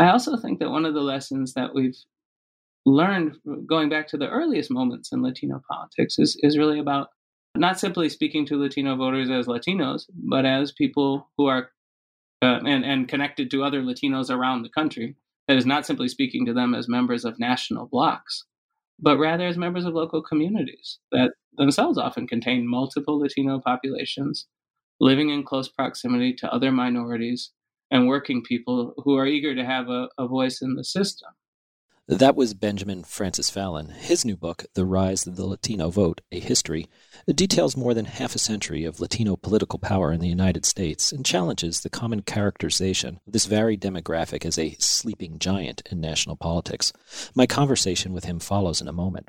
I also think that one of the lessons that we've learned going back to the earliest moments in Latino politics is, is really about not simply speaking to Latino voters as Latinos, but as people who are uh, and, and connected to other Latinos around the country. That is not simply speaking to them as members of national blocs, but rather as members of local communities that themselves often contain multiple Latino populations living in close proximity to other minorities and working people who are eager to have a, a voice in the system. That was Benjamin Francis-Fallon. His new book, The Rise of the Latino Vote A History, details more than half a century of Latino political power in the United States and challenges the common characterization of this varied demographic as a sleeping giant in national politics. My conversation with him follows in a moment.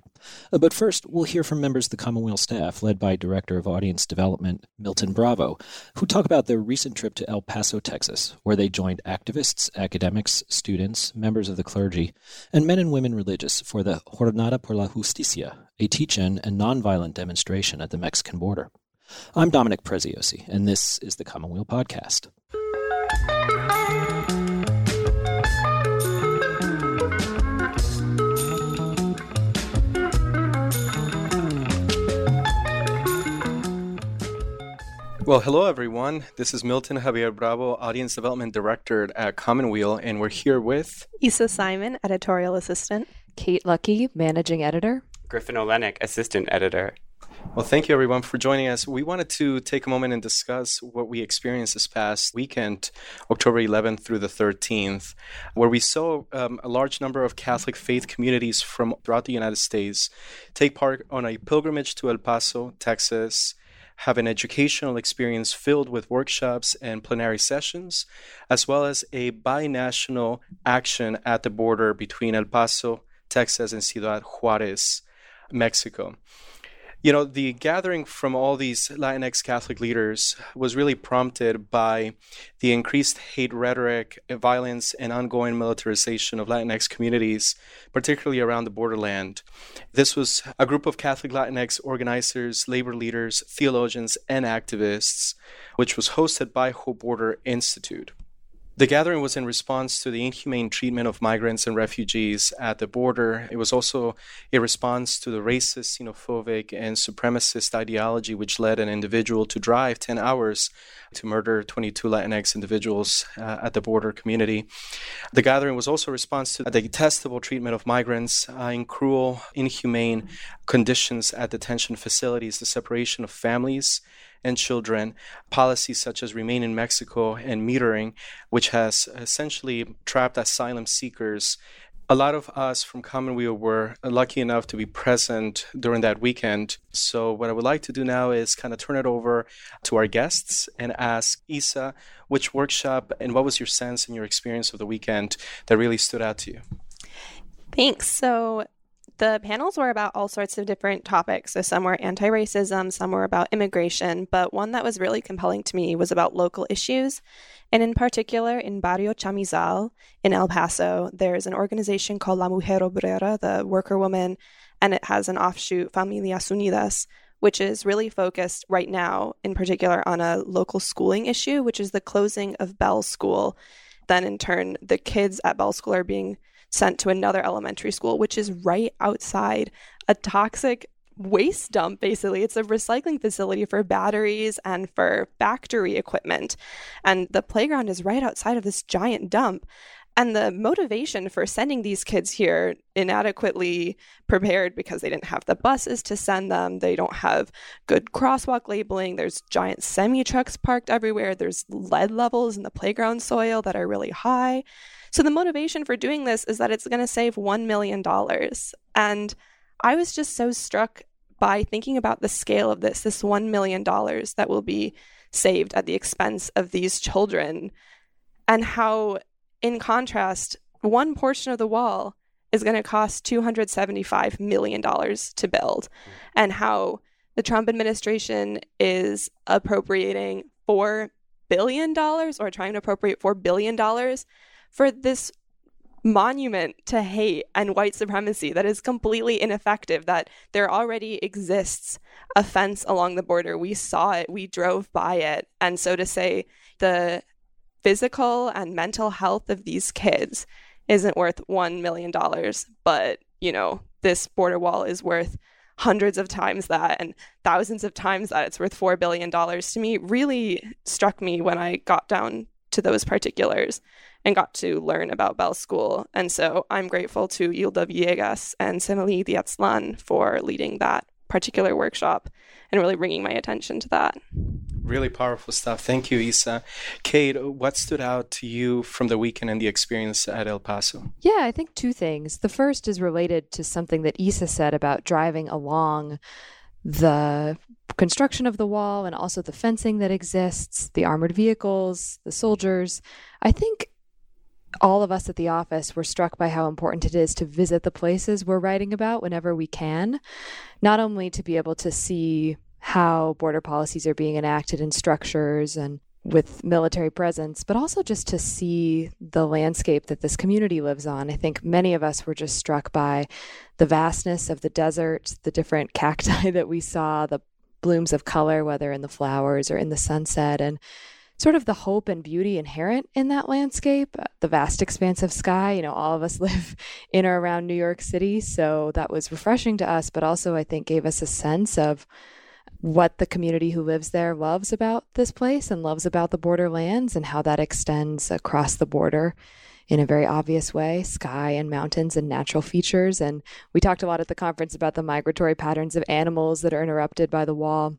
Uh, but first, we'll hear from members of the Commonweal staff, led by Director of Audience Development Milton Bravo, who talk about their recent trip to El Paso, Texas, where they joined activists, academics, students, members of the clergy, and men and women religious for the Jornada por la Justicia, a teach-in and nonviolent demonstration at the Mexican border. I'm Dominic Preziosi, and this is the Commonweal Podcast. Well, hello everyone. This is Milton Javier Bravo, Audience Development Director at Commonweal, and we're here with Isa Simon, Editorial Assistant, Kate Lucky, Managing Editor, Griffin Oleynick, Assistant Editor. Well, thank you everyone for joining us. We wanted to take a moment and discuss what we experienced this past weekend, October 11th through the 13th, where we saw um, a large number of Catholic faith communities from throughout the United States take part on a pilgrimage to El Paso, Texas have an educational experience filled with workshops and plenary sessions, as well as a binational action at the border between El Paso, Texas, and Ciudad Juarez, Mexico you know, the gathering from all these Latinx Catholic leaders was really prompted by the increased hate rhetoric, violence, and ongoing militarization of Latinx communities, particularly around the borderland. This was a group of Catholic Latinx organizers, labor leaders, theologians, and activists, which was hosted by Hope Border Institute. The gathering was in response to the inhumane treatment of migrants and refugees at the border. It was also a response to the racist, xenophobic, and supremacist ideology which led an individual to drive 10 hours to murder 22 Latinx individuals uh, at the border community. The gathering was also a response to the detestable treatment of migrants uh, in cruel, inhumane conditions at detention facilities, the separation of families and children, policies such as Remain in Mexico and metering, which has essentially trapped asylum seekers. A lot of us from Commonweal were lucky enough to be present during that weekend. So, what I would like to do now is kind of turn it over to our guests and ask Isa which workshop and what was your sense and your experience of the weekend that really stood out to you? Thanks. So, the panels were about all sorts of different topics. So some were anti racism, some were about immigration, but one that was really compelling to me was about local issues. And in particular, in Barrio Chamizal in El Paso, there's an organization called La Mujer Obrera, the worker woman, and it has an offshoot, Familias Unidas, which is really focused right now, in particular, on a local schooling issue, which is the closing of Bell School. Then, in turn, the kids at Bell School are being sent to another elementary school, which is right outside a toxic waste dump basically. It's a recycling facility for batteries and for factory equipment. And the playground is right outside of this giant dump. And the motivation for sending these kids here inadequately prepared because they didn't have the buses to send them they don't have good crosswalk labeling there's giant semi trucks parked everywhere there's lead levels in the playground soil that are really high so the motivation for doing this is that it's going to save $1 million. And I was just so struck by thinking about the scale of this, this $1 million that will be saved at the expense of these children, and how, in contrast, one portion of the wall is going to cost $275 million to build, and how the Trump administration is appropriating $4 billion or trying to appropriate $4 billion for this monument to hate and white supremacy that is completely ineffective that there already exists a fence along the border. We saw it. We drove by it. And so to say the physical and mental health of these kids isn't worth $1 million, but, you know, this border wall is worth hundreds of times that and thousands of times that it's worth $4 billion to me really struck me when I got down to those particulars and got to learn about Bell School. And so I'm grateful to Hilda Villegas and Cemelli de Aztlan for leading that particular workshop and really bringing my attention to that. Really powerful stuff. Thank you, Isa. Kate, what stood out to you from the weekend and the experience at El Paso? Yeah, I think two things. The first is related to something that Isa said about driving along the construction of the wall and also the fencing that exists, the armored vehicles, the soldiers. I think all of us at the office were struck by how important it is to visit the places we're writing about whenever we can, not only to be able to see how border policies are being enacted in structures and with military presence, but also just to see the landscape that this community lives on. I think many of us were just struck by the vastness of the desert, the different cacti that we saw, the blooms of color, whether in the flowers or in the sunset, and sort of the hope and beauty inherent in that landscape, uh, the vast expanse of sky. You know, all of us live in or around New York City, so that was refreshing to us, but also I think gave us a sense of what the community who lives there loves about this place and loves about the borderlands and how that extends across the border in a very obvious way sky and mountains and natural features. And we talked a lot at the conference about the migratory patterns of animals that are interrupted by the wall.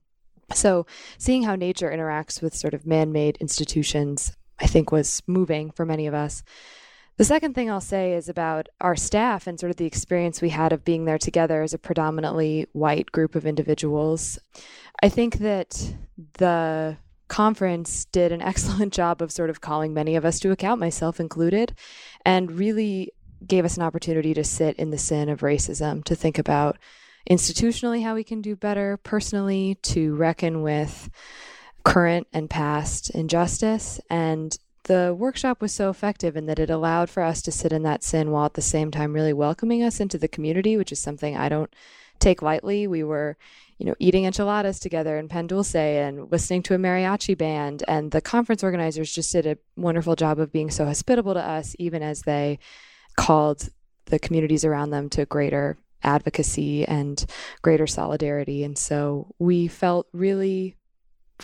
So, seeing how nature interacts with sort of man made institutions, I think, was moving for many of us. The second thing I'll say is about our staff and sort of the experience we had of being there together as a predominantly white group of individuals. I think that the conference did an excellent job of sort of calling many of us to account, myself included, and really gave us an opportunity to sit in the sin of racism, to think about institutionally how we can do better, personally to reckon with current and past injustice. And the workshop was so effective in that it allowed for us to sit in that sin while at the same time really welcoming us into the community, which is something I don't take lightly. We were, you know, eating enchiladas together in Pan Dulce and listening to a mariachi band. And the conference organizers just did a wonderful job of being so hospitable to us, even as they called the communities around them to greater advocacy and greater solidarity. And so we felt really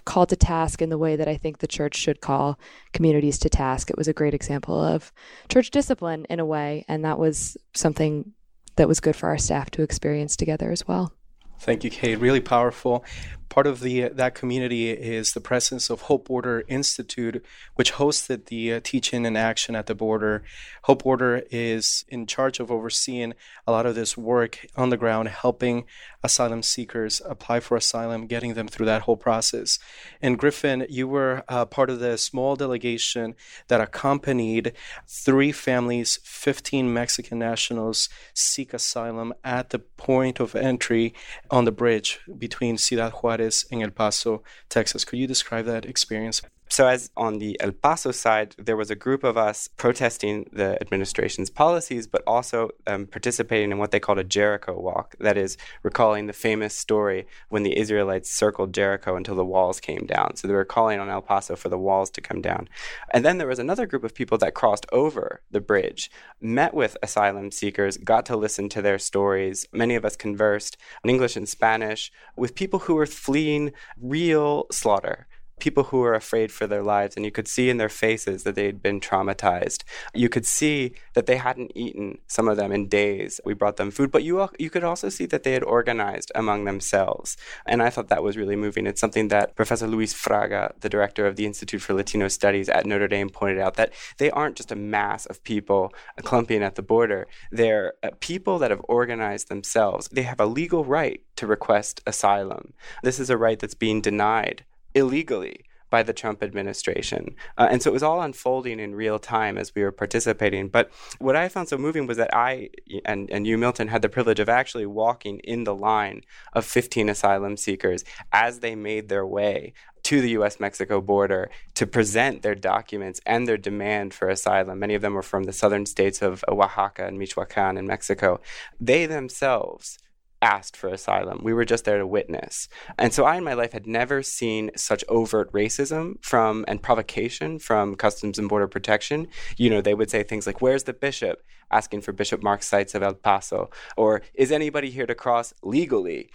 called to task in the way that I think the church should call communities to task. It was a great example of church discipline in a way, and that was something that was good for our staff to experience together as well. Thank you, Kate. Really powerful part of the that community is the presence of Hope Border Institute, which hosted the uh, teaching and action at the border. Hope Border is in charge of overseeing a lot of this work on the ground, helping asylum seekers apply for asylum, getting them through that whole process. And Griffin, you were uh, part of the small delegation that accompanied three families, 15 Mexican nationals, seek asylum at the point of entry on the bridge between Ciudad Juarez Juarez in El Paso, Texas. Could you describe that experience? So, as on the El Paso side, there was a group of us protesting the administration's policies, but also um, participating in what they called a Jericho walk. That is, recalling the famous story when the Israelites circled Jericho until the walls came down. So, they were calling on El Paso for the walls to come down. And then there was another group of people that crossed over the bridge, met with asylum seekers, got to listen to their stories. Many of us conversed in English and Spanish with people who were fleeing real slaughter people who were afraid for their lives, and you could see in their faces that they'd been traumatized. You could see that they hadn't eaten, some of them, in days. We brought them food, but you, you could also see that they had organized among themselves. And I thought that was really moving. It's something that Professor Luis Fraga, the director of the Institute for Latino Studies at Notre Dame, pointed out that they aren't just a mass of people clumping at the border. They're uh, people that have organized themselves. They have a legal right to request asylum. This is a right that's being denied illegally by the Trump administration. Uh, and so it was all unfolding in real time as we were participating. But what I found so moving was that I and, and you, Milton, had the privilege of actually walking in the line of 15 asylum seekers as they made their way to the US Mexico border to present their documents and their demand for asylum. Many of them were from the southern states of Oaxaca and Michoacan in Mexico. They themselves asked for asylum. We were just there to witness. And so I in my life had never seen such overt racism from and provocation from Customs and Border Protection. You know, they would say things like, Where's the bishop? asking for Bishop Mark Seitz of El Paso. Or is anybody here to cross legally?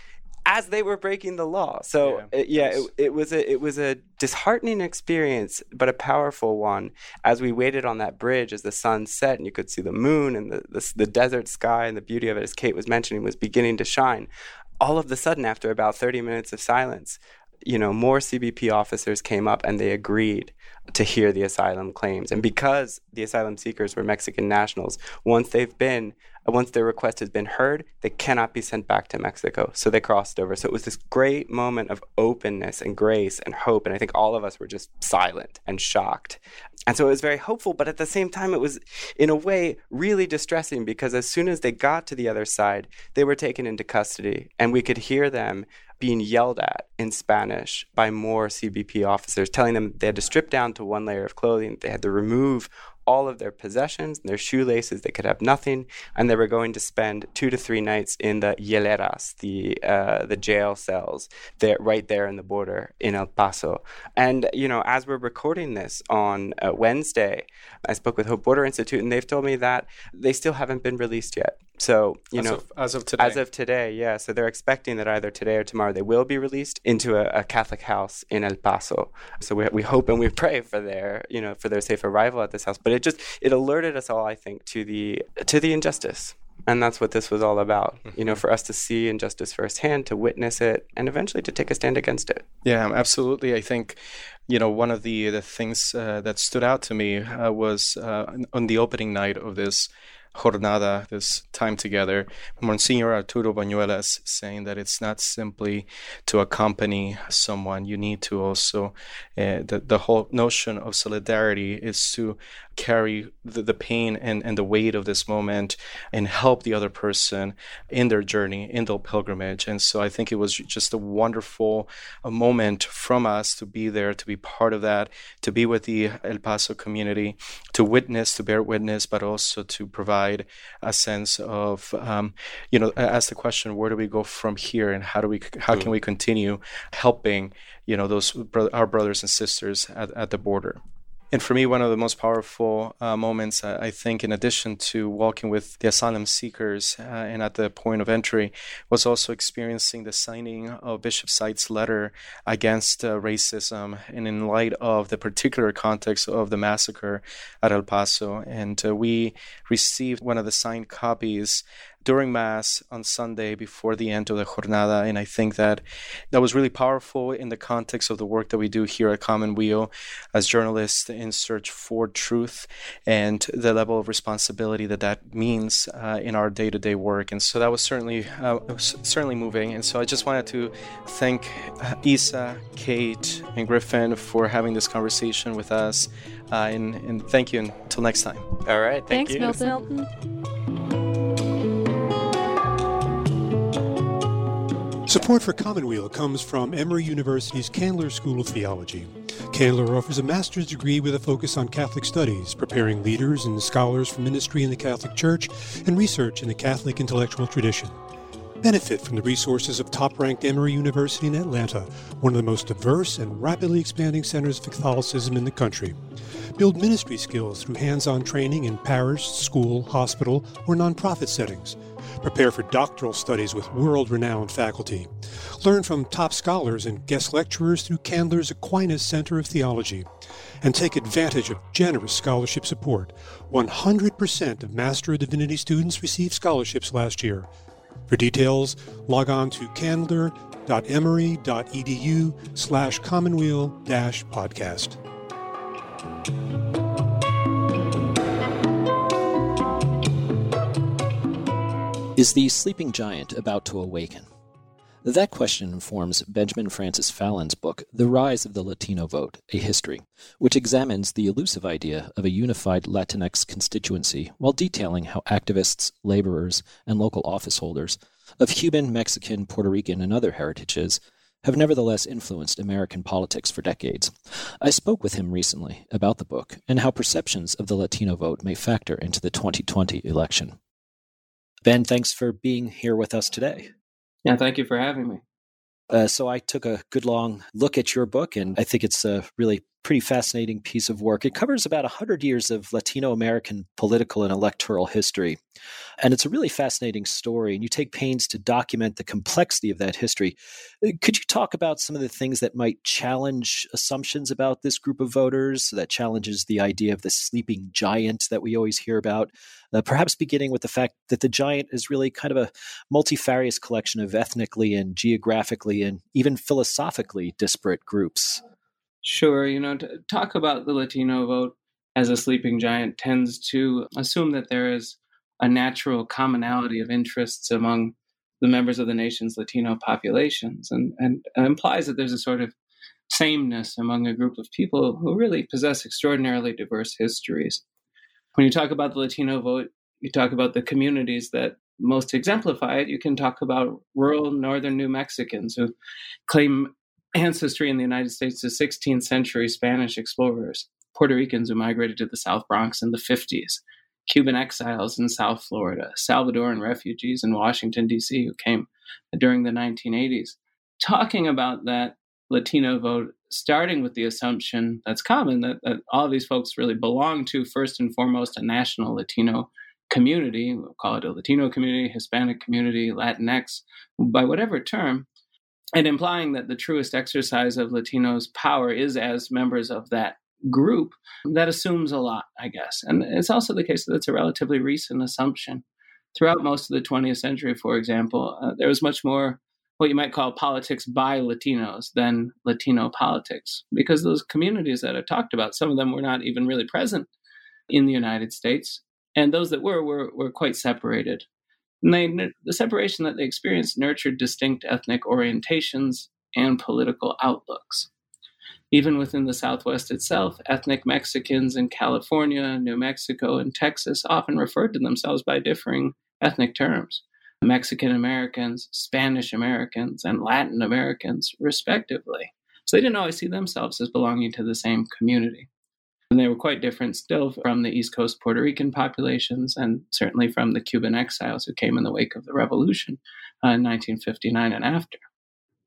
As they were breaking the law. So yeah, it, yeah it, it, was a it was a disheartening experience, but a powerful one. As we waited on that bridge, as the sun set, and you could see the moon and the the, the desert sky and the beauty of it, as Kate was mentioning, was beginning to shine. All of the sudden, after about thirty minutes of silence, you know, more CBP officers came up and they agreed to hear the asylum claims. And because the asylum seekers were Mexican nationals, once they've been once their request has been heard, they cannot be sent back to Mexico. So they crossed over. So it was this great moment of openness and grace and hope. And I think all of us were just silent and shocked. And so it was very hopeful, but at the same time, it was, in a way, really distressing because as soon as they got to the other side, they were taken into custody. And we could hear them being yelled at in Spanish by more CBP officers, telling them they had to strip down to one layer of clothing, they had to remove all of their possessions, their shoelaces, they could have nothing, and they were going to spend two to three nights in the hieleras, the uh, the jail cells, there right there in the border in El Paso. And you know, as we're recording this on uh, Wednesday, I spoke with Hope Border Institute, and they've told me that they still haven't been released yet. So you as know, of, as of today, as of today, yeah. So they're expecting that either today or tomorrow they will be released into a, a, Catholic house in El Paso. So we, we hope and we pray for their you know for their safe arrival at this house. But it just it alerted us all, I think, to the to the injustice. And that's what this was all about, mm-hmm. you know, for us to see injustice firsthand, to witness it, and eventually to take a stand against it. Yeah, absolutely. I think you know, one of the the things uh, that stood out to me uh, was uh, on the opening night of this jornada, this time together, Monsignor Arturo Bañuelas saying that it's not simply to accompany someone, you need to also, uh, the, the whole notion of solidarity is to carry the, the pain and, and the weight of this moment and help the other person in their journey, in their pilgrimage. And so I think it was just a wonderful a moment from us to be there, to be part of that, to be with the El Paso community, to witness, to bear witness, but also to provide a sense of, um, you know, ask the question, where do we go from here and how do we, how can we continue helping, you know, those, our brothers and sisters at, at the border? And for me, one of the most powerful uh, moments, uh, I think, in addition to walking with the asylum seekers uh, and at the point of entry, was also experiencing the signing of Bishop Seitz' letter against uh, racism and in light of the particular context of the massacre at El Paso. And uh, we received one of the signed copies during Mass on Sunday before the end of the jornada. And I think that that was really powerful in the context of the work that we do here at Commonweal as journalists in search for truth and the level of responsibility that that means uh, in our day to day work. And so that was certainly, uh, was certainly moving. And so I just wanted to thank uh, Isa, Kate, and Griffin for having this conversation with us. Uh, and, and, thank you until next time. All right. Thank Thanks, you. Milton. Support for Commonweal comes from Emory University's Candler School of Theology. Candler offers a master's degree with a focus on Catholic studies, preparing leaders and scholars for ministry in the Catholic Church and research in the Catholic intellectual tradition. Benefit from the resources of top ranked Emory University in Atlanta, one of the most diverse and rapidly expanding centers of Catholicism in the country. Build ministry skills through hands on training in parish, school, hospital, or nonprofit settings Prepare for doctoral studies with world renowned faculty. Learn from top scholars and guest lecturers through Candler's Aquinas Center of Theology. And take advantage of generous scholarship support. 100% of Master of Divinity students received scholarships last year. For details, log on to candler.emory.edu slash commonweal dash podcast. Is the sleeping giant about to awaken? That question informs Benjamin Francis-Fallon's book, The Rise of the Latino Vote A History, which examines the elusive idea of a unified Latinx constituency while detailing how activists, laborers, and local office holders of Cuban, Mexican, Puerto Rican, and other heritages have nevertheless influenced American politics for decades. I spoke with him recently about the book and how perceptions of the Latino vote may factor into the 2020 election. Ben, thanks for being here with us today. Yeah, thank you for having me. Uh, so I took a good long look at your book, and I think it's a really pretty fascinating piece of work. It covers about 100 years of Latino American political and electoral history. And it's a really fascinating story, and you take pains to document the complexity of that history. Uh, could you talk about some of the things that might challenge assumptions about this group of voters, that challenges the idea of the sleeping giant that we always hear about? Uh, perhaps beginning with the fact that the giant is really kind of a multifarious collection of ethnically and geographically and even philosophically disparate groups. Sure. You know, to talk about the Latino vote as a sleeping giant tends to assume that there is a natural commonality of interests among the members of the nation's Latino populations and, and implies that there's a sort of sameness among a group of people who really possess extraordinarily diverse histories. When you talk about the Latino vote, you talk about the communities that most exemplify it. You can talk about rural northern New Mexicans who claim ancestry in the United States to 16th century Spanish explorers, Puerto Ricans who migrated to the South Bronx in the 50s, Cuban exiles in South Florida, Salvadoran refugees in Washington, D.C., who came during the 1980s. Talking about that Latino vote, starting with the assumption that's common that, that all these folks really belong to, first and foremost, a national Latino community. We'll call it a Latino community, Hispanic community, Latinx, by whatever term and implying that the truest exercise of Latinos' power is as members of that group, that assumes a lot, I guess. And it's also the case that it's a relatively recent assumption. Throughout most of the 20th century, for example, uh, there was much more what you might call politics by Latinos than Latino politics, because those communities that I talked about, some of them were not even really present in the United States. And those that were were, were quite separated and they, the separation that they experienced nurtured distinct ethnic orientations and political outlooks. Even within the Southwest itself, ethnic Mexicans in California, New Mexico, and Texas often referred to themselves by differing ethnic terms Mexican Americans, Spanish Americans, and Latin Americans, respectively. So they didn't always see themselves as belonging to the same community. And they were quite different still from the East Coast Puerto Rican populations and certainly from the Cuban exiles who came in the wake of the revolution uh, in 1959 and after.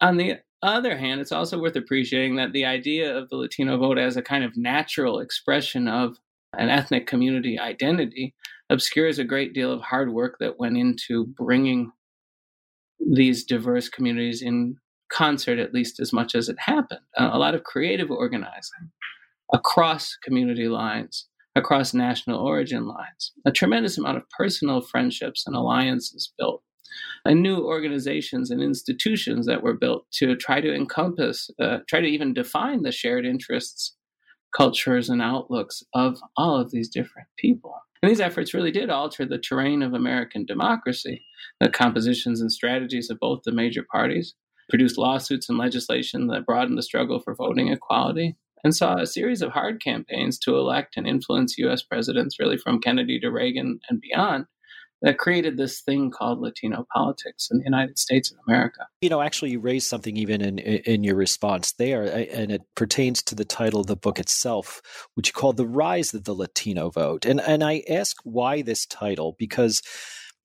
On the other hand, it's also worth appreciating that the idea of the Latino vote as a kind of natural expression of an ethnic community identity obscures a great deal of hard work that went into bringing these diverse communities in concert, at least as much as it happened. Uh, a lot of creative organizing, across community lines, across national origin lines. A tremendous amount of personal friendships and alliances built, and new organizations and institutions that were built to try to encompass, uh, try to even define the shared interests, cultures, and outlooks of all of these different people. And these efforts really did alter the terrain of American democracy. The compositions and strategies of both the major parties produced lawsuits and legislation that broadened the struggle for voting equality, and saw a series of hard campaigns to elect and influence US presidents, really from Kennedy to Reagan and beyond, that created this thing called Latino politics in the United States of America. You know, actually, you raised something even in in your response there, and it pertains to the title of the book itself, which you call "The Rise of the Latino Vote." And and I ask why this title because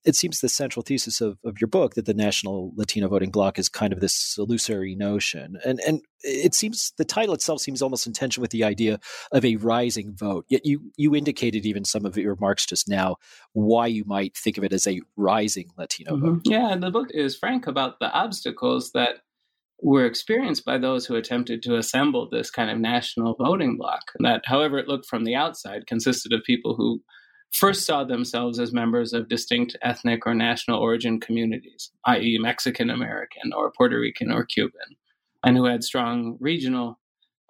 it seems the central thesis of, of your book that the national Latino voting bloc is kind of this illusory notion. And and it seems the title itself seems almost in tension with the idea of a rising vote. Yet you you indicated even some of your remarks just now why you might think of it as a rising Latino mm-hmm. vote. Yeah, and the book is frank about the obstacles that were experienced by those who attempted to assemble this kind of national voting bloc. That, however it looked from the outside, consisted of people who first saw themselves as members of distinct ethnic or national origin communities, i.e., Mexican American or Puerto Rican or Cuban, and who had strong regional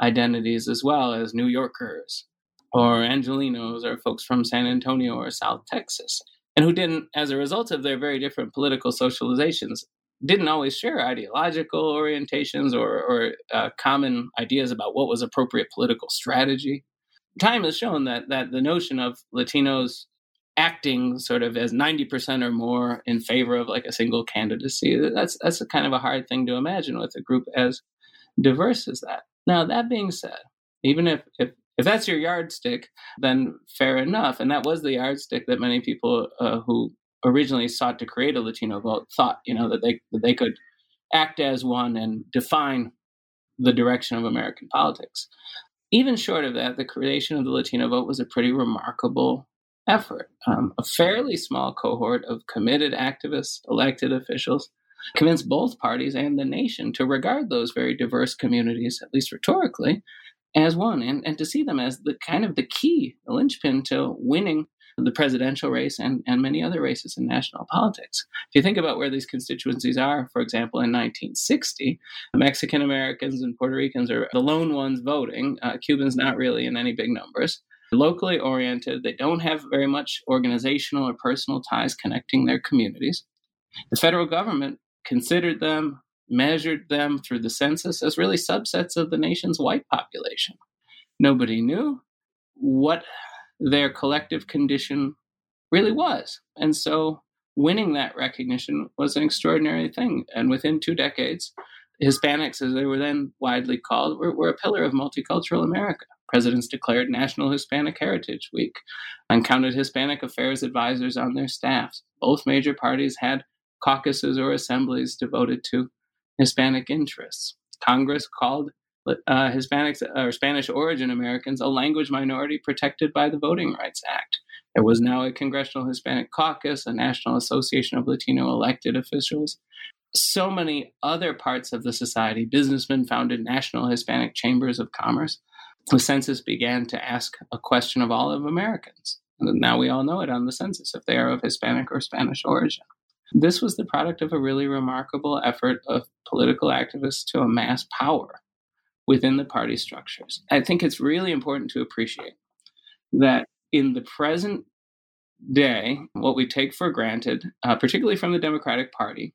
identities as well as New Yorkers or Angelenos or folks from San Antonio or South Texas, and who didn't, as a result of their very different political socializations, didn't always share ideological orientations or, or uh, common ideas about what was appropriate political strategy time has shown that that the notion of Latinos acting sort of as 90% or more in favor of like a single candidacy that's that's kind of a hard thing to imagine with a group as diverse as that now that being said even if if if that's your yardstick then fair enough and that was the yardstick that many people uh, who originally sought to create a Latino vote thought, you know, that they that they could act as one and define the direction of American politics. Even short of that, the creation of the Latino vote was a pretty remarkable effort. Um, a fairly small cohort of committed activists, elected officials, convinced both parties and the nation to regard those very diverse communities, at least rhetorically, as one and, and to see them as the kind of the key, the linchpin to winning the presidential race and, and many other races in national politics. If you think about where these constituencies are, for example, in 1960, Mexican Americans and Puerto Ricans are the lone ones voting, uh, Cubans not really in any big numbers. Locally oriented, they don't have very much organizational or personal ties connecting their communities. The federal government considered them, measured them through the census as really subsets of the nation's white population. Nobody knew what their collective condition really was. And so winning that recognition was an extraordinary thing. And within two decades, Hispanics, as they were then widely called, were, were, a pillar of multicultural America. Presidents declared National Hispanic Heritage Week and counted Hispanic affairs advisors on their staffs. Both major parties had caucuses or assemblies devoted to Hispanic interests. Congress called uh, Hispanics or Spanish origin Americans a language minority protected by the Voting Rights Act. There was now a Congressional Hispanic Caucus, a National Association of Latino elected officials. So many other parts of the society, businessmen founded national Hispanic chambers of commerce. The census began to ask a question of all of Americans. And now we all know it on the census if they are of Hispanic or Spanish origin. This was the product of a really remarkable effort of political activists to amass power within the party structures. I think it's really important to appreciate that in the present day, what we take for granted, uh, particularly from the Democratic Party,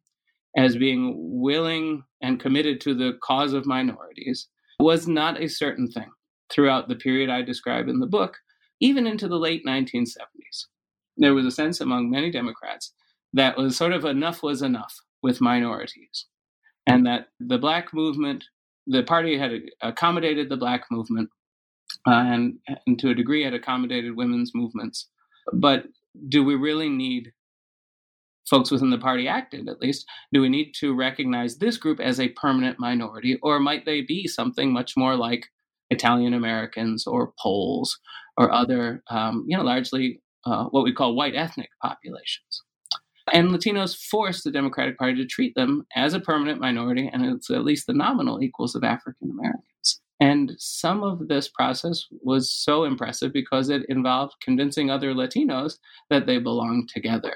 as being willing and committed to the cause of minorities, was not a certain thing throughout the period I describe in the book, even into the late 1970s. There was a sense among many Democrats that was sort of enough was enough with minorities, and that the black movement, the party had accommodated the black movement, uh, and, and to a degree had accommodated women's movements. But do we really need folks within the party active at least do we need to recognize this group as a permanent minority or might they be something much more like italian americans or poles or other um, you know largely uh, what we call white ethnic populations and Latinos forced the Democratic Party to treat them as a permanent minority and it's at least the nominal equals of African Americans. And some of this process was so impressive because it involved convincing other Latinos that they belong together.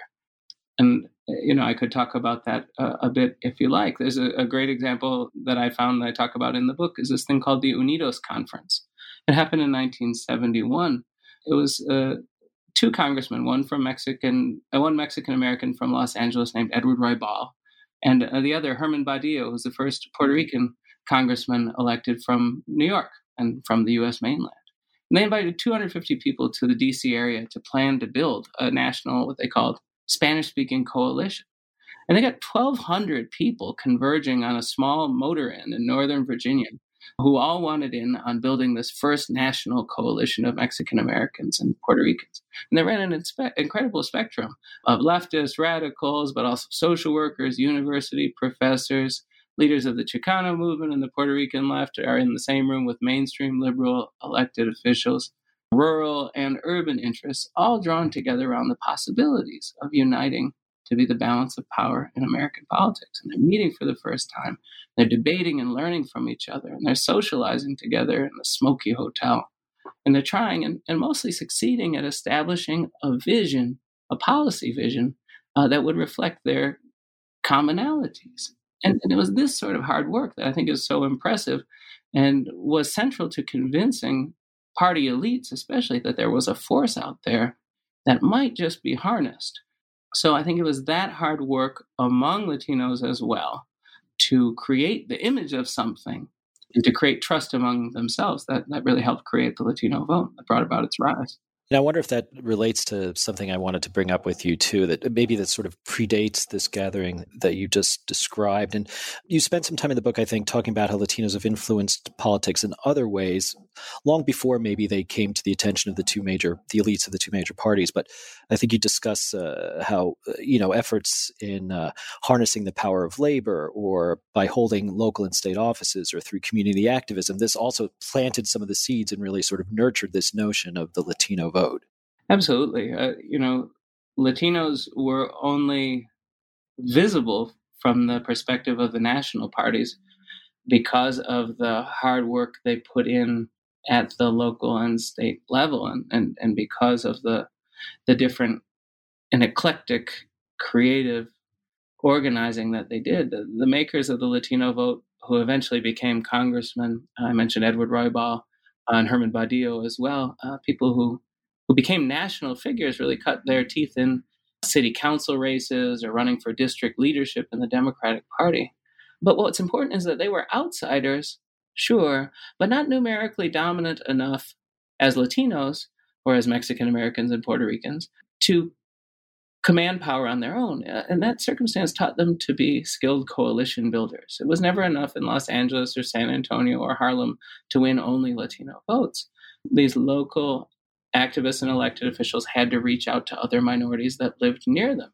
And, you know, I could talk about that uh, a bit if you like. There's a, a great example that I found that I talk about in the book is this thing called the Unidos Conference. It happened in 1971. It was uh, two congressmen, one from Mexican, uh, one Mexican American from Los Angeles named Edward Roybal, and uh, the other Herman Badillo, who was the first Puerto Rican congressman elected from New York and from the U.S. mainland. And they invited 250 people to the D.C. area to plan to build a national, what they called Spanish-speaking coalition. And they got 1,200 people converging on a small motor inn in Northern Virginia who all wanted in on building this first national coalition of Mexican Americans and Puerto Ricans. And they ran an inspe- incredible spectrum of leftists, radicals, but also social workers, university professors, leaders of the Chicano movement and the Puerto Rican left are in the same room with mainstream liberal elected officials, rural and urban interests, all drawn together around the possibilities of uniting to be the balance of power in American politics. And they're meeting for the first time. They're debating and learning from each other, and they're socializing together in the smoky hotel. And they're trying and, and mostly succeeding at establishing a vision, a policy vision uh, that would reflect their commonalities. And, and it was this sort of hard work that I think is so impressive and was central to convincing party elites, especially, that there was a force out there that might just be harnessed so I think it was that hard work among Latinos as well to create the image of something and to create trust among themselves that, that really helped create the Latino vote that brought about its rise. And I wonder if that relates to something I wanted to bring up with you too, that maybe that sort of predates this gathering that you just described. And you spent some time in the book, I think, talking about how Latinos have influenced politics in other ways, long before maybe they came to the attention of the two major, the elites of the two major parties. But I think you discuss uh, how, uh, you know, efforts in uh, harnessing the power of labor or by holding local and state offices or through community activism, this also planted some of the seeds and really sort of nurtured this notion of the Latino vote. Absolutely. Uh, you know, Latinos were only visible from the perspective of the national parties because of the hard work they put in at the local and state level and, and, and because of the the different and eclectic creative organizing that they did. The, the, makers of the Latino vote, who eventually became congressmen, I mentioned Edward Roybal and Herman Badillo as well, uh, people who, who became national figures really cut their teeth in city council races or running for district leadership in the Democratic Party. But what's important is that they were outsiders, sure, but not numerically dominant enough as Latinos or as Mexican Americans and Puerto Ricans to command power on their own. Uh, and that circumstance taught them to be skilled coalition builders. It was never enough in Los Angeles or San Antonio or Harlem to win only Latino votes. These local activists and elected officials had to reach out to other minorities that lived near them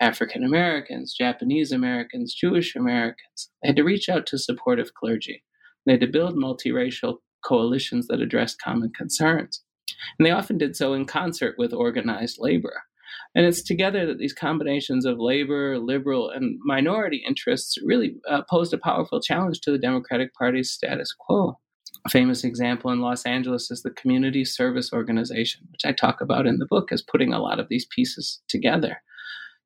African Americans, Japanese Americans, Jewish Americans. They had to reach out to supportive clergy. They had to build multiracial coalitions that addressed common concerns. And they often did so in concert with organized labor. And it's together that these combinations of labor, liberal, and minority interests really uh, posed a powerful challenge to the Democratic Party's status quo. A famous example in Los Angeles is the Community Service Organization, which I talk about in the book as putting a lot of these pieces together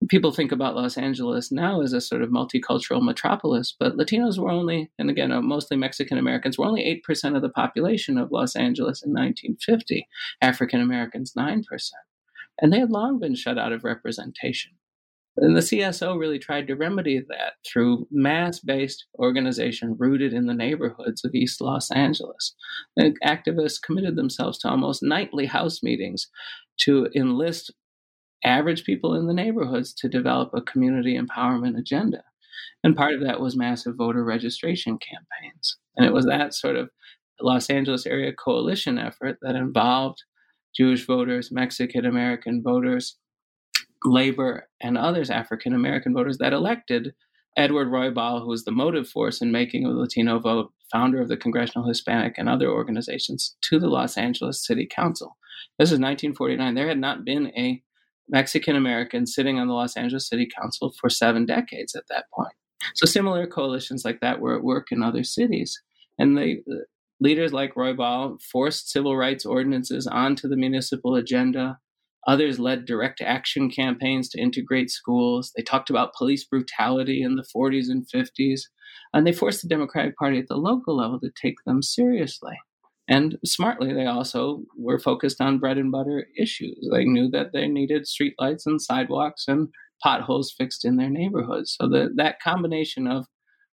people think about Los Angeles now as a sort of multicultural metropolis, but Latinos were only, and again, uh, mostly Mexican Americans, were only 8% of the population of Los Angeles in 1950, African Americans 9%. And they had long been shut out of representation. And the CSO really tried to remedy that through mass based organization rooted in the neighborhoods of East Los Angeles. The activists committed themselves to almost nightly house meetings to enlist average people in the neighborhoods to develop a community empowerment agenda. And part of that was massive voter registration campaigns. And it was that sort of Los Angeles area coalition effort that involved Jewish voters, Mexican American voters, labor, and others, African American voters, that elected Edward Roybal, who was the motive force in making the Latino vote, founder of the Congressional Hispanic and other organizations, to the Los Angeles City Council. This is 1949. There had not been a Mexican American sitting on the Los Angeles City Council for seven decades at that point. So similar coalitions like that were at work in other cities. And the uh, leaders like Roybal forced civil rights ordinances onto the municipal agenda. Others led direct action campaigns to integrate schools. They talked about police brutality in the 40s and 50s. And they forced the Democratic Party at the local level to take them seriously. And smartly, they also were focused on bread and butter issues. They knew that they needed streetlights and sidewalks and potholes fixed in their neighborhoods. So that that combination of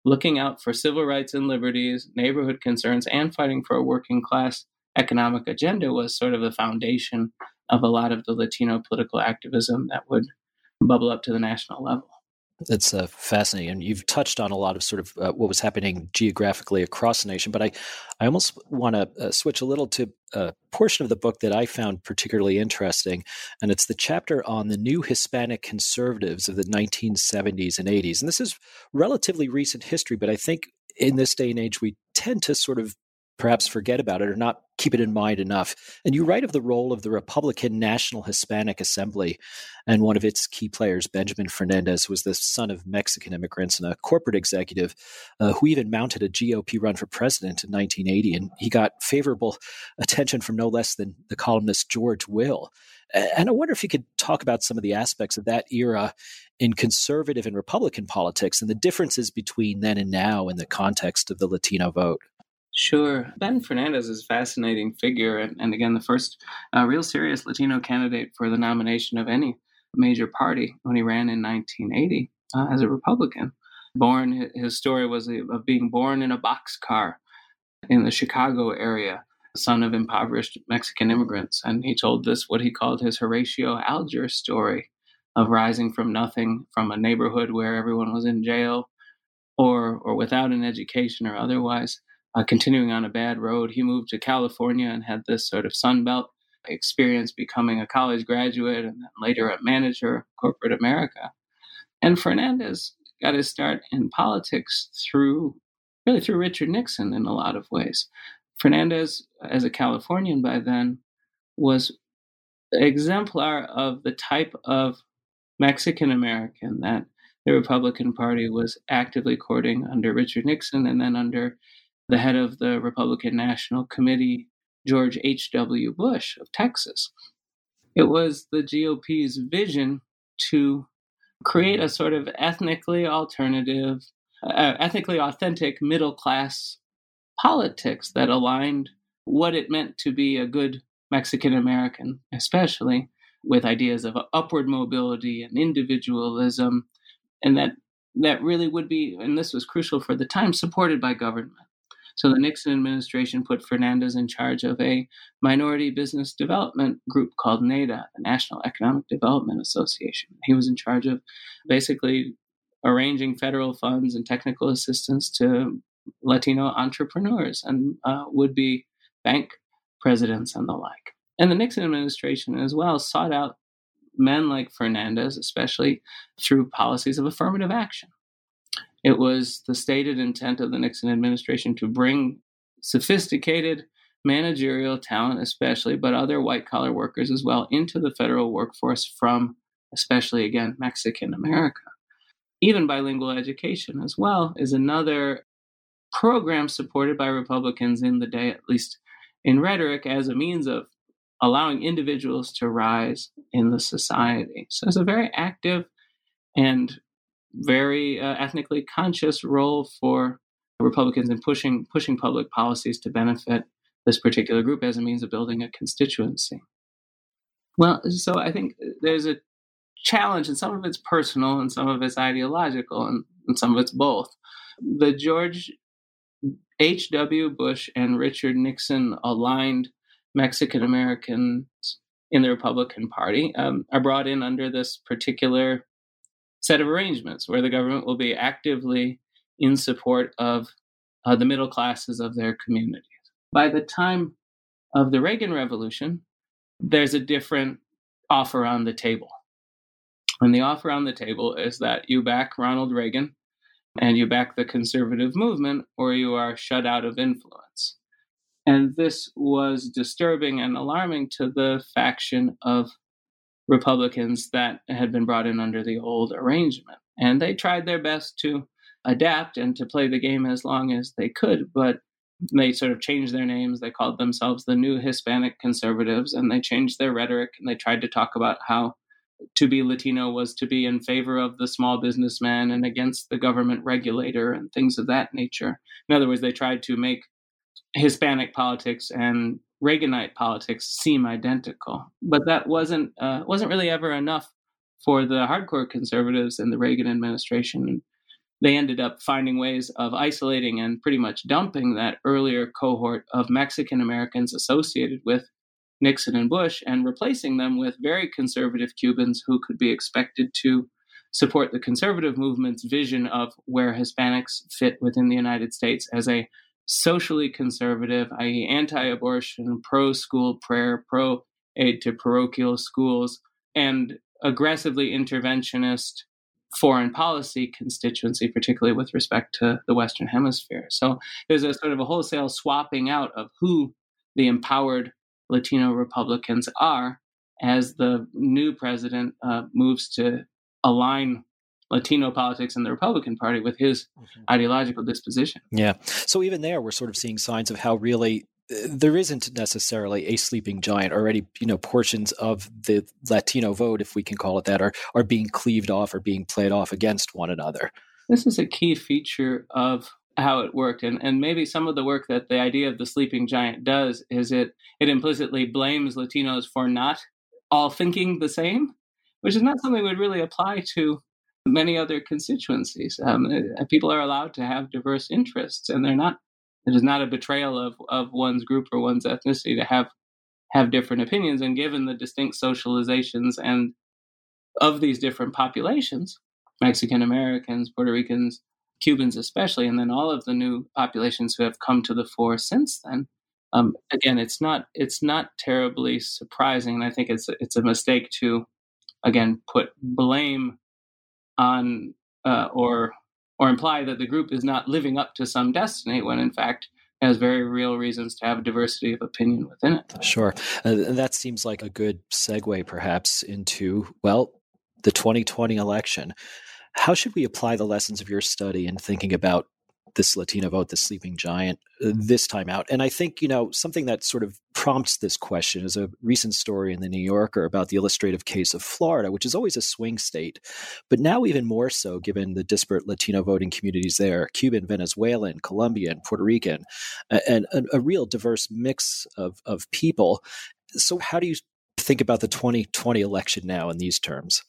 looking out for civil rights and liberties, neighborhood concerns, and fighting for a working class economic agenda was sort of the foundation of a lot of the Latino political activism that would bubble up to the national level. It's uh, fascinating, and you've touched on a lot of sort of uh, what was happening geographically across the nation. But I, I almost want to uh, switch a little to a portion of the book that I found particularly interesting, and it's the chapter on the new Hispanic conservatives of the 1970s and 80s. And this is relatively recent history, but I think in this day and age we tend to sort of perhaps forget about it or not keep it in mind enough. And you write of the role of the Republican National Hispanic Assembly, and one of its key players, Benjamin Fernandez, was the son of Mexican immigrants and a corporate executive uh, who even mounted a GOP run for president in 1980. And he got favorable attention from no less than the columnist George Will. And I wonder if you could talk about some of the aspects of that era in conservative and Republican politics and the differences between then and now in the context of the Latino vote. Sure. Ben Fernandez is a fascinating figure, and, and again, the first uh, real serious Latino candidate for the nomination of any major party when he ran in 1980 uh, as a Republican. Born, his story was of being born in a boxcar in the Chicago area, son of impoverished Mexican immigrants. And he told this, what he called his Horatio Alger story of rising from nothing from a neighborhood where everyone was in jail or, or without an education or otherwise uh, continuing on a bad road. He moved to California and had this sort of Sun Belt experience becoming a college graduate and then later a manager of corporate America. And Fernandez got his start in politics through really through Richard Nixon in a lot of ways. Fernandez, as a Californian by then, was exemplar of the type of Mexican American that the Republican Party was actively courting under Richard Nixon and then under the head of the Republican National Committee, George H.W. Bush of Texas. It was the GOP's vision to create a sort of ethnically alternative, uh, ethnically authentic middle class politics that aligned what it meant to be a good Mexican American, especially with ideas of upward mobility and individualism, and that that really would be, and this was crucial for the time, supported by government. So the Nixon administration put Fernandez in charge of a minority business development group called NEDA, the National Economic Development Association. He was in charge of basically arranging federal funds and technical assistance to Latino entrepreneurs and uh, would be bank presidents and the like. And the Nixon administration as well sought out men like Fernandez, especially through policies of affirmative action. It was the stated intent of the Nixon administration to bring sophisticated managerial talent, especially, but other white collar workers as well, into the federal workforce from, especially again, Mexican America. Even bilingual education as well is another program supported by Republicans in the day, at least in rhetoric, as a means of allowing individuals to rise in the society. So it's a very active and very uh, ethnically conscious role for Republicans in pushing pushing public policies to benefit this particular group as a means of building a constituency. Well, so I think there's a challenge, and some of it's personal, and some of it's ideological, and, and some of it's both. The George H.W. Bush and Richard Nixon aligned Mexican Americans in the Republican Party um, are brought in under this particular set of arrangements where the government will be actively in support of uh, the middle classes of their communities. By the time of the Reagan Revolution, there's a different offer on the table. And the offer on the table is that you back Ronald Reagan and you back the conservative movement, or you are shut out of influence. And this was disturbing and alarming to the faction of Republicans that had been brought in under the old arrangement. And they tried their best to adapt and to play the game as long as they could, but they sort of changed their names. They called themselves the New Hispanic Conservatives, and they changed their rhetoric and they tried to talk about how to be Latino was to be in favor of the small businessman and against the government regulator and things of that nature. In other words, they tried to make Hispanic politics and Reaganite politics seem identical, but that wasn't uh, wasn't really ever enough for the hardcore conservatives in the Reagan administration. They ended up finding ways of isolating and pretty much dumping that earlier cohort of Mexican Americans associated with Nixon and Bush and replacing them with very conservative Cubans who could be expected to support the conservative movement's vision of where Hispanics fit within the United States as a socially conservative, i.e., anti abortion, pro school prayer, pro aid to parochial schools, and aggressively interventionist foreign policy constituency, particularly with respect to the Western Hemisphere. So there's a sort of a wholesale swapping out of who the empowered Latino Republicans are as the new president uh, moves to align Latino politics and the Republican Party with his mm-hmm. ideological disposition. Yeah. So even there, we're sort of seeing signs of how really uh, there isn't necessarily a sleeping giant. Already, you know, portions of the Latino vote, if we can call it that, are are being cleaved off or being played off against one another. This is a key feature of how it worked and, and maybe some of the work that the idea of the sleeping giant does is it it implicitly blames latinos for not all thinking the same which is not something would really apply to many other constituencies. Um, uh, people are allowed to have diverse interests, and they're not. It is not a betrayal of, of one's group or one's ethnicity to have have different opinions. And given the distinct socializations and of these different populations, Mexican Americans, Puerto Ricans, Cubans especially, and then all of the new populations who have come to the fore since then. Um, again, it's not it's not terribly surprising, and I think it's it's a mistake to again put blame on uh, or or imply that the group is not living up to some destiny when in fact has very real reasons to have diversity of opinion within it. Sure. Uh, that seems like a good segue, perhaps, into, well, the 2020 election. How should we apply the lessons of your study in thinking about this Latino vote, the sleeping giant, uh, this time out? And I think, you know, something that sort of prompts this question is a recent story in the New Yorker about the illustrative case of Florida, which is always a swing state, but now even more so given the disparate Latino voting communities there Cuban, Venezuelan, Colombian, Puerto Rican, and a, a real diverse mix of, of people. So, how do you think about the 2020 election now in these terms?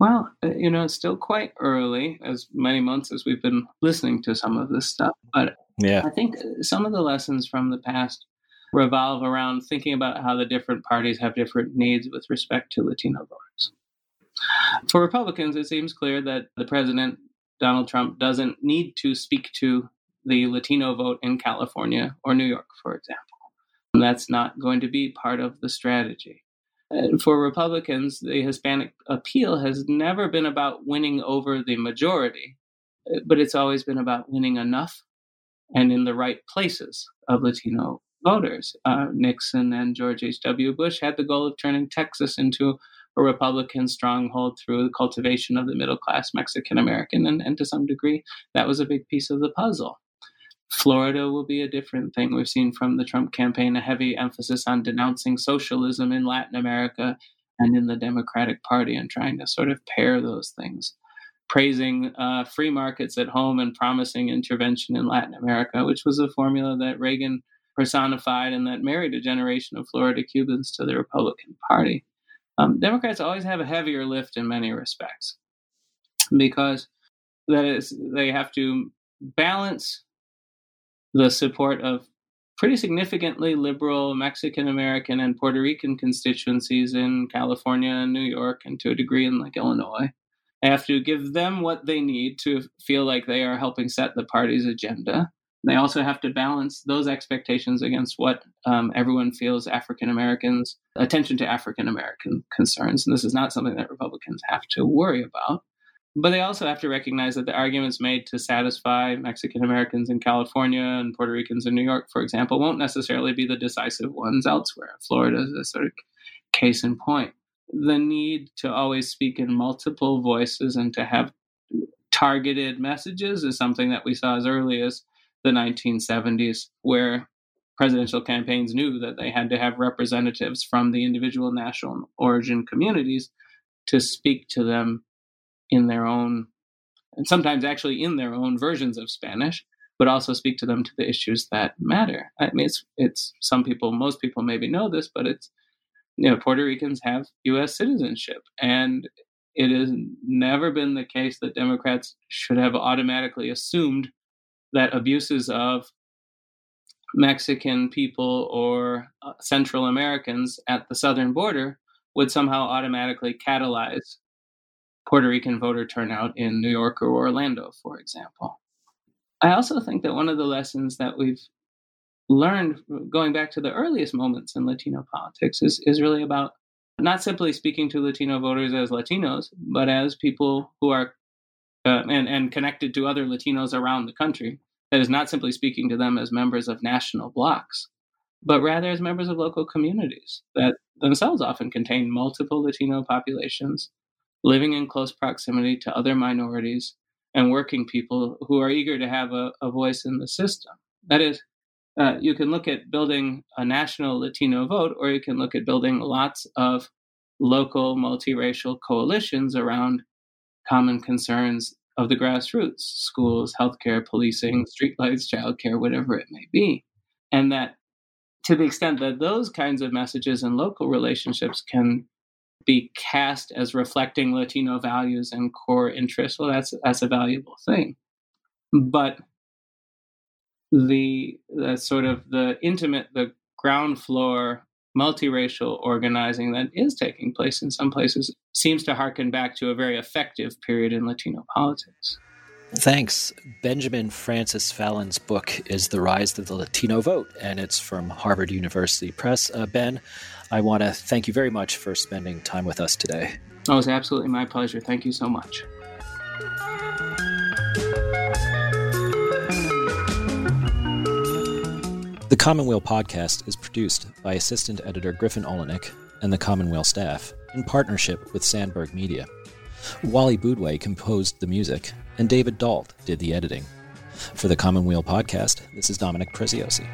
Well, uh, you know, it's still quite early, as many months as we've been listening to some of this stuff. But yeah, I think uh, some of the lessons from the past revolve around thinking about how the different parties have different needs with respect to Latino voters. For Republicans, it seems clear that the president, Donald Trump, doesn't need to speak to the Latino vote in California or New York, for example. That's not going to be part of the strategy. For Republicans, the Hispanic appeal has never been about winning over the majority, but it's always been about winning enough and in the right places of Latino voters. Uh, Nixon and George H.W. Bush had the goal of turning Texas into a Republican stronghold through the cultivation of the middle class Mexican American, and, and to some degree, that was a big piece of the puzzle. Florida will be a different thing. We've seen from the Trump campaign a heavy emphasis on denouncing socialism in Latin America and in the Democratic Party and trying to sort of pair those things. Praising uh, free markets at home and promising intervention in Latin America, which was a formula that Reagan personified and that married a generation of Florida Cubans to the Republican Party. Um, Democrats always have a heavier lift in many respects because that is they have to balance the support of pretty significantly liberal Mexican American and Puerto Rican constituencies in California and New York, and to a degree in like Illinois. I have to give them what they need to feel like they are helping set the party's agenda. They also have to balance those expectations against what um, everyone feels African Americans' attention to African American concerns. And this is not something that Republicans have to worry about. But they also have to recognize that the arguments made to satisfy Mexican Americans in California and Puerto Ricans in New York, for example, won't necessarily be the decisive ones elsewhere. Florida is a sort of case in point. The need to always speak in multiple voices and to have targeted messages is something that we saw as early as the 1970s, where presidential campaigns knew that they had to have representatives from the individual national origin communities to speak to them in their own, and sometimes actually in their own versions of Spanish, but also speak to them to the issues that matter. I mean, it's it's some people, most people maybe know this, but it's you know Puerto Ricans have U.S. citizenship, and it has never been the case that Democrats should have automatically assumed that abuses of Mexican people or uh, Central Americans at the southern border would somehow automatically catalyze Puerto Rican voter turnout in New York or Orlando, for example. I also think that one of the lessons that we've learned going back to the earliest moments in Latino politics is, is really about not simply speaking to Latino voters as Latinos, but as people who are uh, and, and connected to other Latinos around the country. That is not simply speaking to them as members of national blocs, but rather as members of local communities that themselves often contain multiple Latino populations living in close proximity to other minorities and working people who are eager to have a, a voice in the system. That is, uh, you can look at building a national Latino vote, or you can look at building lots of local multiracial coalitions around common concerns of the grassroots schools, healthcare, policing, streetlights, childcare, whatever it may be. And that to the extent that those kinds of messages and local relationships can be cast as reflecting Latino values and core interests, well, that's that's a valuable thing. But the the sort of the intimate, the ground floor multiracial organizing that is taking place in some places seems to harken back to a very effective period in Latino politics. Thanks. Benjamin Francis-Fallon's book is The Rise of the Latino Vote, and it's from Harvard University Press. Uh, ben, I want to thank you very much for spending time with us today. Oh, was absolutely my pleasure. Thank you so much. The Commonweal podcast is produced by assistant editor Griffin Oleynick and the Commonweal staff in partnership with Sandberg Media. Wally Boudway composed the music, and David Dalt did the editing. For the Commonweal podcast, this is Dominic Preziosi.